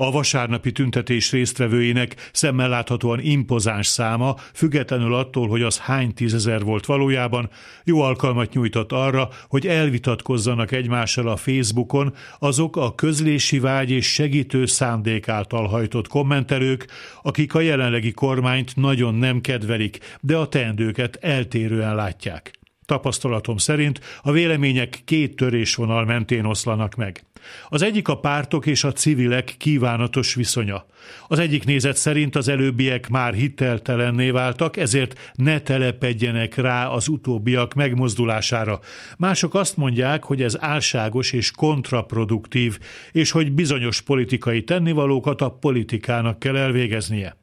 A vasárnapi tüntetés résztvevőinek szemmel láthatóan impozáns száma, függetlenül attól, hogy az hány tízezer volt valójában, jó alkalmat nyújtott arra, hogy elvitatkozzanak egymással a Facebookon azok a közlési vágy és segítő szándék által hajtott kommentelők, akik a jelenlegi kormányt nagyon nem kedvelik, de a teendőket eltérően látják. Tapasztalatom szerint a vélemények két törésvonal mentén oszlanak meg. Az egyik a pártok és a civilek kívánatos viszonya. Az egyik nézet szerint az előbbiek már hiteltelenné váltak, ezért ne telepedjenek rá az utóbbiak megmozdulására. Mások azt mondják, hogy ez álságos és kontraproduktív, és hogy bizonyos politikai tennivalókat a politikának kell elvégeznie.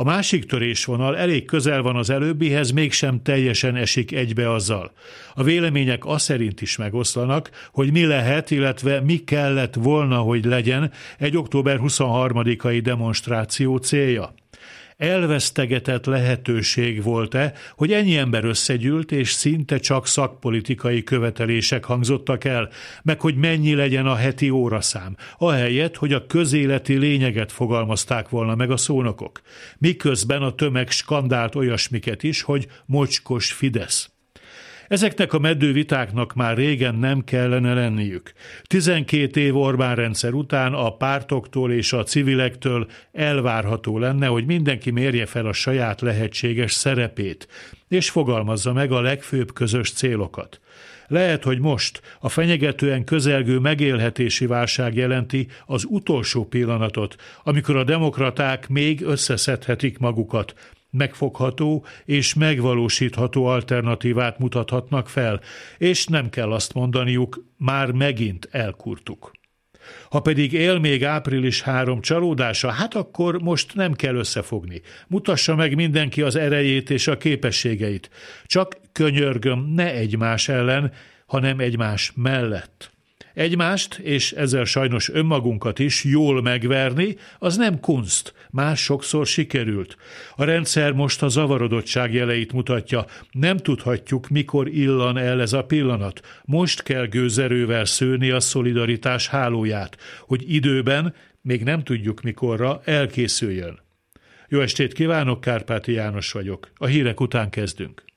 A másik törésvonal elég közel van az előbbihez, mégsem teljesen esik egybe azzal. A vélemények az szerint is megoszlanak, hogy mi lehet, illetve mi kellett volna, hogy legyen egy október 23-ai demonstráció célja elvesztegetett lehetőség volt-e, hogy ennyi ember összegyűlt, és szinte csak szakpolitikai követelések hangzottak el, meg hogy mennyi legyen a heti óraszám, ahelyett, hogy a közéleti lényeget fogalmazták volna meg a szónokok. Miközben a tömeg skandált olyasmiket is, hogy mocskos Fidesz. Ezeknek a meddővitáknak már régen nem kellene lenniük. 12 év Orbán rendszer után a pártoktól és a civilektől elvárható lenne, hogy mindenki mérje fel a saját lehetséges szerepét, és fogalmazza meg a legfőbb közös célokat. Lehet, hogy most a fenyegetően közelgő megélhetési válság jelenti az utolsó pillanatot, amikor a demokraták még összeszedhetik magukat, megfogható és megvalósítható alternatívát mutathatnak fel, és nem kell azt mondaniuk, már megint elkurtuk. Ha pedig él még április három csalódása, hát akkor most nem kell összefogni. Mutassa meg mindenki az erejét és a képességeit. Csak könyörgöm, ne egymás ellen, hanem egymás mellett. Egymást, és ezzel sajnos önmagunkat is jól megverni, az nem kunst, más sokszor sikerült. A rendszer most a zavarodottság jeleit mutatja. Nem tudhatjuk, mikor illan el ez a pillanat. Most kell gőzerővel szőni a szolidaritás hálóját, hogy időben, még nem tudjuk mikorra, elkészüljön. Jó estét kívánok, Kárpáti János vagyok. A hírek után kezdünk.